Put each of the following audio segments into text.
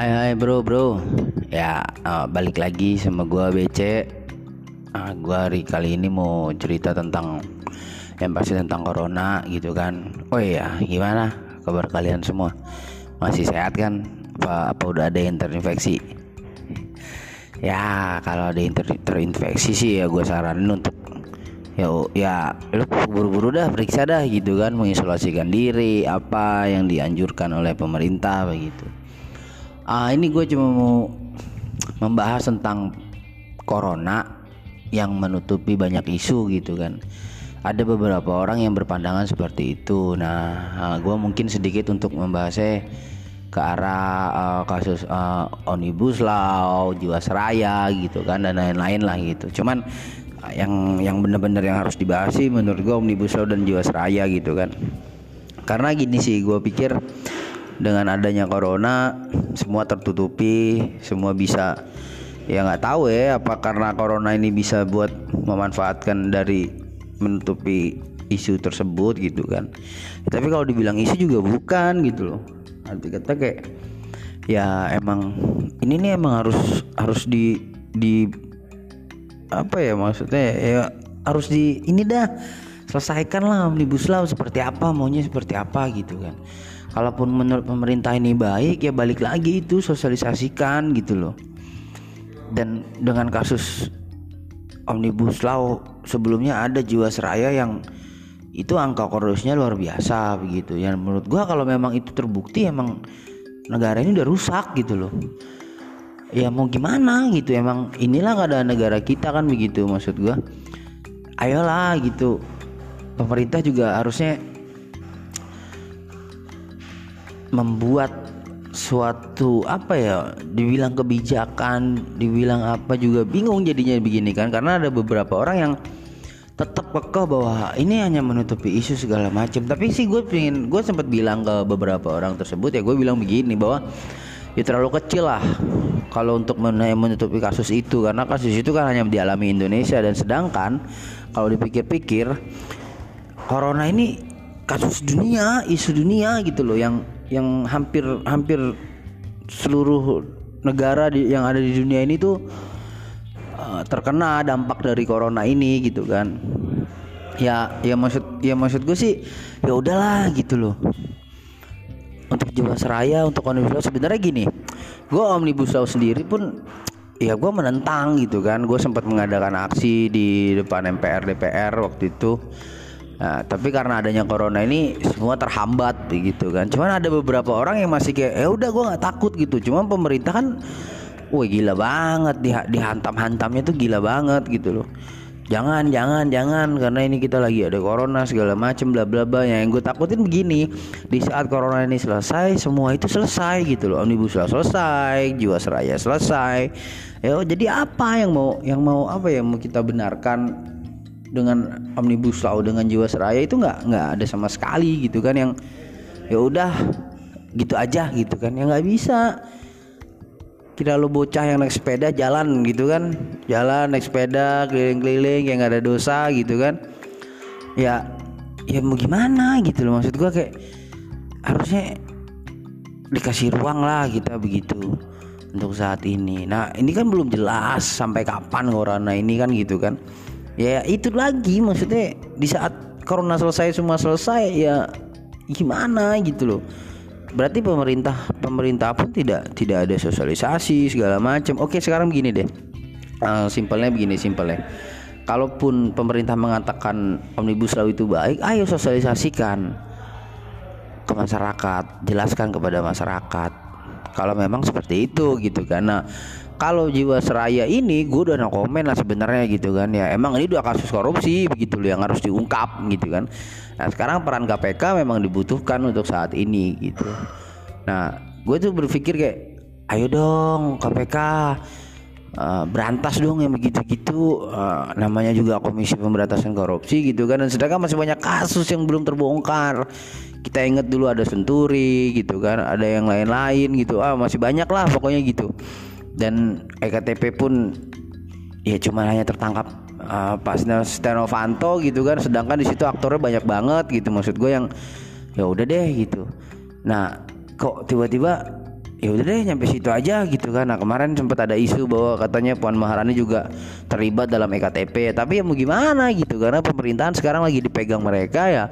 Hai hai bro bro. Ya uh, balik lagi sama gua BC uh, Gua hari kali ini mau cerita tentang Yang pasti tentang corona gitu kan. Oh iya gimana kabar kalian semua? Masih sehat kan? Apa, apa udah ada yang terinfeksi? Ya kalau ada yang ter terinfeksi sih ya gue saranin untuk ya ya lu buru-buru dah periksa dah gitu kan. Mengisolasikan diri apa yang dianjurkan oleh pemerintah begitu uh, ini gue cuma mau membahas tentang corona yang menutupi banyak isu gitu kan. Ada beberapa orang yang berpandangan seperti itu. Nah uh, ah, gue mungkin sedikit untuk membahasnya ke arah uh, kasus uh, omnibus law jiwasraya gitu kan dan lain-lain lah gitu. Cuman yang yang benar-benar yang harus dibahas sih menurut gue omnibus law dan jiwasraya gitu kan. Karena gini sih gue pikir dengan adanya corona semua tertutupi semua bisa ya nggak tahu ya apa karena corona ini bisa buat memanfaatkan dari menutupi isu tersebut gitu kan. Tapi kalau dibilang isu juga bukan gitu loh. Arti kata kayak ya emang ini nih emang harus harus di di apa ya maksudnya ya harus di ini dah selesaikan lah omnibus law seperti apa maunya seperti apa gitu kan. Kalaupun menurut pemerintah ini baik ya balik lagi itu sosialisasikan gitu loh. Dan dengan kasus omnibus law sebelumnya ada jiwasraya yang itu angka korupsinya luar biasa begitu ya. Menurut gua kalau memang itu terbukti emang negara ini udah rusak gitu loh. Ya mau gimana gitu emang inilah keadaan negara kita kan begitu maksud gua. Ayolah gitu pemerintah juga harusnya membuat suatu apa ya dibilang kebijakan dibilang apa juga bingung jadinya begini kan. Karena ada beberapa orang yang tetap kekeh bahwa ini hanya menutupi isu segala macam tapi sih gue pengen gue sempat bilang ke beberapa orang tersebut ya gue bilang begini bahwa ya terlalu kecil lah kalau untuk menutupi kasus itu. Karena kasus itu kan hanya dialami Indonesia dan sedangkan kalau dipikir-pikir corona ini kasus dunia isu dunia gitu loh yang yang hampir hampir seluruh negara di, yang ada di dunia ini tuh uh, terkena dampak dari corona ini gitu kan. Ya ya maksud ya maksud gue sih ya udahlah gitu loh. Untuk Jiwasraya untuk omnibus law sebenarnya gini gue omnibus law sendiri pun ya gue menentang gitu kan. Gue sempat mengadakan aksi di depan MPR DPR waktu itu Nah, tapi karena adanya corona ini semua terhambat begitu kan. Cuman ada beberapa orang yang masih kayak ya udah gue nggak takut gitu. Cuman pemerintah kan wah gila banget di dihantam-hantamnya tuh gila banget gitu loh. Jangan, jangan, jangan karena ini kita lagi ada corona segala macem bla bla bla. Yang gue takutin begini, di saat corona ini selesai, semua itu selesai gitu loh. Omnibus law selesai, jiwasraya selesai. Ya jadi apa yang mau yang mau apa yang mau kita benarkan dengan omnibus law dengan jiwasraya itu nggak nggak ada sama sekali gitu kan yang ya udah gitu aja gitu kan ya nggak bisa. Kira lo bocah yang naik sepeda jalan gitu kan jalan naik sepeda keliling-keliling yang nggak ada dosa gitu kan. Ya ya mau gimana gitu loh maksud gua kayak harusnya dikasih ruang lah kita begitu untuk saat ini. Nah ini kan belum jelas sampai kapan corona ini kan gitu kan ya itu lagi maksudnya di saat corona selesai semua selesai ya gimana gitu loh. Berarti pemerintah pemerintah pun tidak tidak ada sosialisasi segala macam. Oke sekarang begini deh. Uh, simpelnya begini simpelnya. Kalaupun pemerintah mengatakan omnibus law itu baik ayo sosialisasikan ke masyarakat jelaskan kepada masyarakat kalau memang seperti itu gitu karena kalau jiwa seraya ini gue udah no komen lah sebenarnya gitu kan. Ya emang ini udah kasus korupsi begitu loh yang harus diungkap gitu kan. Nah sekarang peran KPK memang dibutuhkan untuk saat ini gitu. Nah gue tuh berpikir kayak ayo dong KPK uh, eh, berantas dong yang begitu-gitu. Uh, namanya juga Komisi Pemberantasan Korupsi gitu kan. Dan sedangkan masih banyak kasus yang belum terbongkar kita ingat dulu ada Senturi gitu kan ada yang lain-lain gitu. Ah masih banyak lah pokoknya gitu. Dan EKTP pun ya cuma hanya tertangkap uh, pas Stiano Fanto gitu kan. Sedangkan di situ aktornya banyak banget gitu maksud gue yang ya udah deh gitu. Nah kok tiba-tiba ya udah deh nyampe situ aja gitu kan. Nah kemarin sempat ada isu bahwa katanya Puan Maharani juga terlibat dalam EKTP tapi ya mau gimana gitu karena pemerintahan sekarang lagi dipegang mereka ya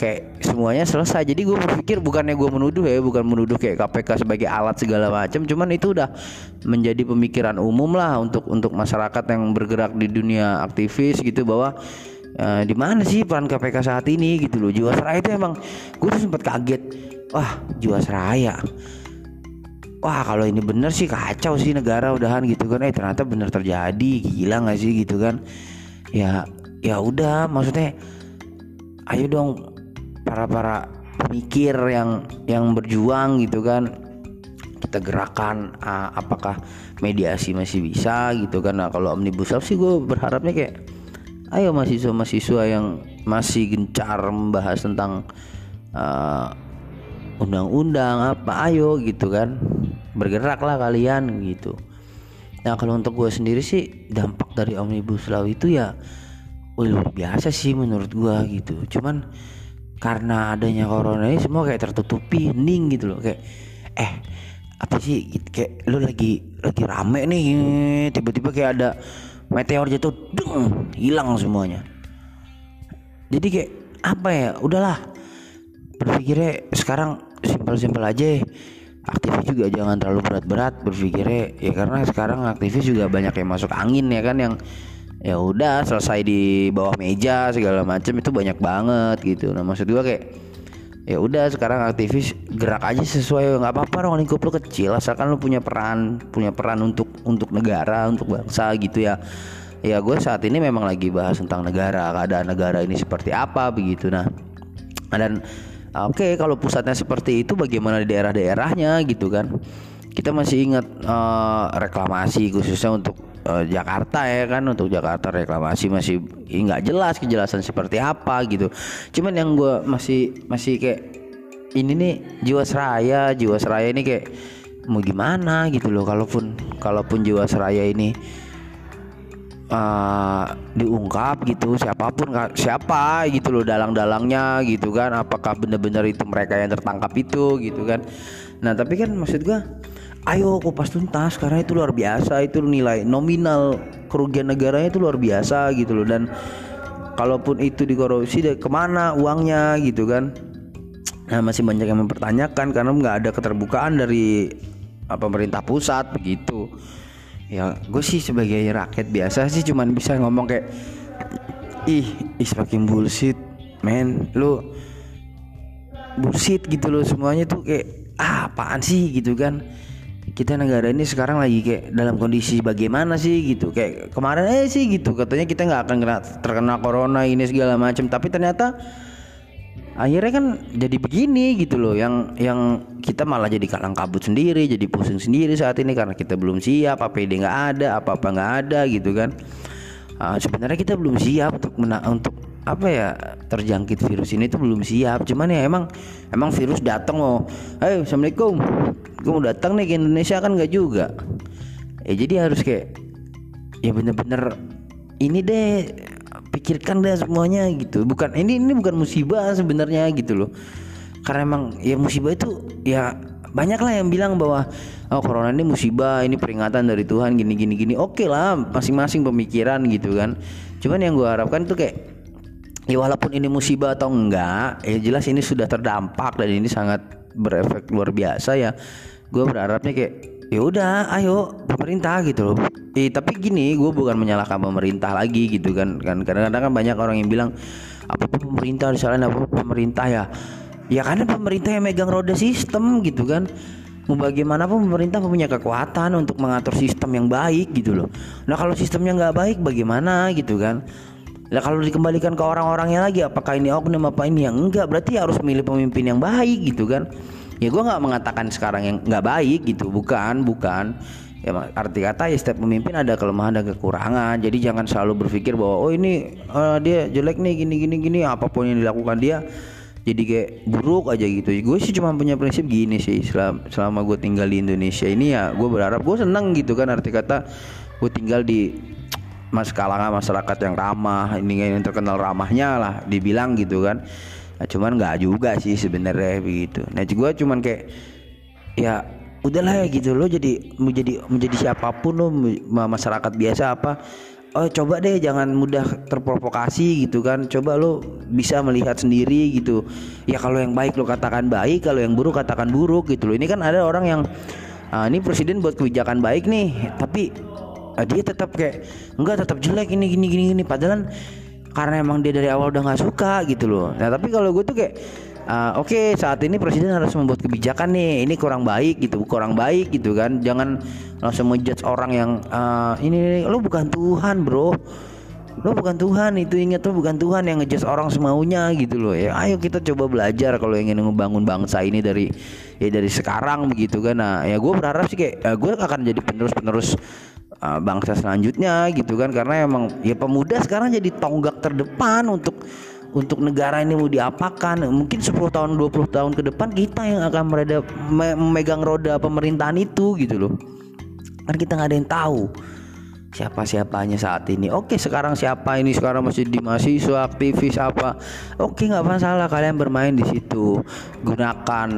kayak semuanya selesai. Jadi gue berpikir bukannya gue menuduh ya bukan menuduh kayak KPK sebagai alat segala macam cuman itu udah menjadi pemikiran umum lah untuk untuk masyarakat yang bergerak di dunia aktivis gitu bahwa uh, di mana sih peran KPK saat ini gitu loh. Jiwasraya itu emang gue tuh sempat kaget. Wah Jiwasraya. Wah kalau ini bener sih kacau sih negara udahan gitu kan. Eh ternyata bener terjadi. Gila nggak sih gitu kan? Ya ya udah maksudnya ayo dong para para pemikir yang yang berjuang gitu kan. Kita gerakan uh, apakah mediasi masih bisa gitu kan. Nah kalau omnibus law sih gue berharapnya kayak ayo mahasiswa-mahasiswa yang masih gencar membahas tentang uh, undang-undang apa ayo gitu kan. Bergeraklah kalian gitu. Nah kalau untuk gue sendiri sih dampak dari omnibus law itu ya luar biasa sih menurut gue gitu. Cuman karena adanya corona ini semua kayak tertutupi hening gitu loh kayak eh apa sih? Kayak lu lagi lagi rame nih tiba-tiba kayak ada meteor jatuh deng hilang semuanya. Jadi kayak apa ya udahlah. Berpikirnya sekarang simpel-simpel aja. Aktivis juga jangan terlalu berat-berat berpikirnya. Ya karena sekarang aktivis juga banyak yang masuk angin ya kan yang ya udah selesai di bawah meja segala macam itu banyak banget gitu. Nah maksud gua kayak ya udah sekarang aktivis gerak aja sesuai nggak apa-apa dong lingkup lu kecil. Asalkan lu punya peran punya peran untuk untuk negara untuk bangsa gitu ya. Ya gue saat ini memang lagi bahas tentang negara keadaan negara ini seperti apa begitu. Nah dan Oke, okay, kalau pusatnya seperti itu bagaimana di daerah-daerahnya gitu kan? Kita masih ingat uh, reklamasi khususnya untuk uh, Jakarta ya kan untuk Jakarta reklamasi masih nggak jelas kejelasan seperti apa gitu. Cuman yang gue masih masih kayak ini nih Jiwasraya, Jiwasraya ini kayak mau gimana gitu loh. Kalaupun kalaupun Jiwasraya ini uh, diungkap gitu siapa pun siapa gitu loh dalang-dalangnya gitu kan apakah benar-benar itu mereka yang tertangkap itu gitu kan nah tapi kan maksud gua ayo kupas tuntas karena itu luar biasa itu nilai nominal kerugian negaranya itu luar biasa gitu loh. Dan kalaupun itu dikorupsi ke mana uangnya gitu kan? Nah masih banyak yang mempertanyakan karena nggak ada keterbukaan dari pemerintah pusat begitu. Ya gue sih sebagai rakyat biasa sih cuman bisa ngomong kayak ih is fucking bullshit men lu bullshit gitu loh. Semuanya tuh kayak ah apaan sih? gitu kan kita negara ini sekarang lagi kayak dalam kondisi bagaimana sih gitu? Kayak kemarin eh sih gitu katanya kita nggak akan kena terkena corona ini segala macam. Tapi ternyata akhirnya kan jadi begini gitu loh yang yang kita malah jadi kalang kabut sendiri jadi pusing sendiri saat ini karena kita belum siap APD nggak ada apa apa nggak ada gitu kan. Uh, sebenarnya kita belum siap untuk untuk apa ya terjangkit virus ini tuh belum siap. Cuman ya emang emang virus datang loh. Hey assalamualaikum. Gue mau datang nih ke Indonesia kan nggak juga? Ya jadi harus kayak ya bener-bener ini deh pikirkan deh semuanya gitu. Bukan ini ini bukan musibah sebenarnya gitu loh. Karena emang ya musibah itu ya banyak lah yang bilang bahwa oh corona ini musibah ini peringatan dari Tuhan gini gini gini. Oke lah masing-masing pemikiran gitu kan. Cuman yang gue harapkan tuh kayak ya walaupun ini musibah atau enggak ya jelas ini sudah terdampak dan ini sangat berefek luar biasa ya. Gue berharapnya kayak ya udah ayo pemerintah gitu loh. Eh tapi gini gue bukan menyalahkan pemerintah lagi gitu kan kan. Kadang-kadang kan banyak orang yang bilang apa pemerintah disalahin apa pemerintah ya. Ya karena pemerintah yang megang roda sistem gitu kan. Mau bagaimanapun pemerintah punya kekuatan untuk mengatur sistem yang baik gitu loh. Nah kalau sistemnya nggak baik bagaimana gitu kan Nah kalau dikembalikan ke orang-orangnya lagi apakah ini oknum apa ini? Yang enggak. Berarti harus memilih pemimpin yang baik gitu kan? Ya gue nggak mengatakan sekarang yang nggak baik gitu. Bukan bukan. Ya arti kata ya setiap pemimpin ada kelemahan dan kekurangan. Jadi jangan selalu berpikir bahwa oh ini uh, dia jelek nih gini gini gini. Apa pun yang dilakukan dia jadi kayak buruk aja gitu. Gue sih cuma punya prinsip gini sih selama, selama gue tinggal di Indonesia ini ya gue berharap gue seneng gitu kan arti kata. Gue tinggal di mas kalangan masyarakat yang ramah ini yang terkenal ramahnya lah dibilang gitu kan. Nah, cuman nggak juga sih sebenarnya begitu. Nah gue cuman kayak ya udahlah ya gitu. Lo jadi menjadi menjadi siapa pun lo masyarakat biasa apa oh coba deh jangan mudah terprovokasi gitu kan. Coba lo bisa melihat sendiri gitu. Ya kalau yang baik lo katakan baik kalau yang buruk katakan buruk gitu loh ini kan ada orang yang ah, ini presiden buat kebijakan baik nih tapi ah, dia tetap kayak enggak tetap jelek ini gini gini gini. Padahal karena emang dia dari awal udah nggak suka gitu loh. Nah tapi kalau gue tuh kayak uh, oke okay, saat ini presiden harus membuat kebijakan nih ini kurang baik gitu kurang baik gitu kan. Jangan langsung menjudge orang yang uh, ini lo bukan Tuhan bro. Lo bukan Tuhan itu ingat lo bukan Tuhan yang ngejudge orang semaunya gitu loh. Ya ayo kita coba belajar kalau ingin membangun bangsa ini dari ya dari sekarang begitu kan. Nah ya gue berharap sih kayak uh, gue akan jadi penerus penerus uh, bangsa selanjutnya gitu kan. Karena emang ya pemuda sekarang jadi tonggak terdepan untuk untuk negara ini mau diapakan. Mungkin 10 tahun 20 tahun ke depan kita yang akan mereda, memegang roda pemerintahan itu gitu loh. Kan kita nggak ada yang tahu siapa siapanya saat ini. Oke sekarang siapa ini? Sekarang masih di mahasiswa aktivis apa? Oke nggak masalah. Kalian bermain di situ. Gunakan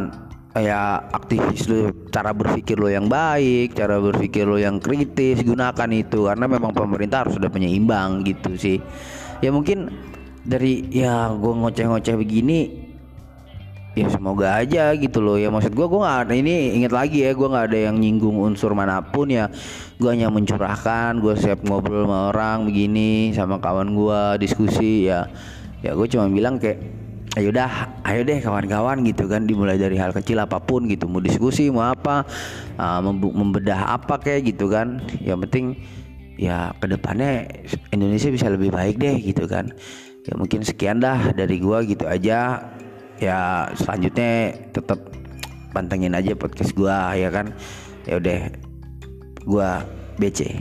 ya aktivis lo cara berpikir lo yang baik cara berpikir lo yang kritis gunakan itu. Karena memang pemerintah harus sudah penyeimbang gitu sih. Ya mungkin dari ya gue ngoceh-ngoceh begini ya semoga aja gitu loh. Ya maksud gue gue nggak ini inget lagi ya gue nggak ada yang nyinggung unsur mana pun ya. Gue hanya mencurahkan gue siap ngobrol sama orang begini sama kawan gue diskusi ya. Ya gue cuma bilang kayak ayo dah ayo deh kawan-kawan gitu kan dimulai dari hal kecil apa pun gitu mau diskusi mau apa uh, membedah apa kayak gitu kan. Yang penting ya ke depannya Indonesia bisa lebih baik deh gitu kan. Ya mungkin sekian dah dari gua gitu aja. Ya selanjutnya tetap pantengin aja podcast gua ya kan. Ya udah gua BC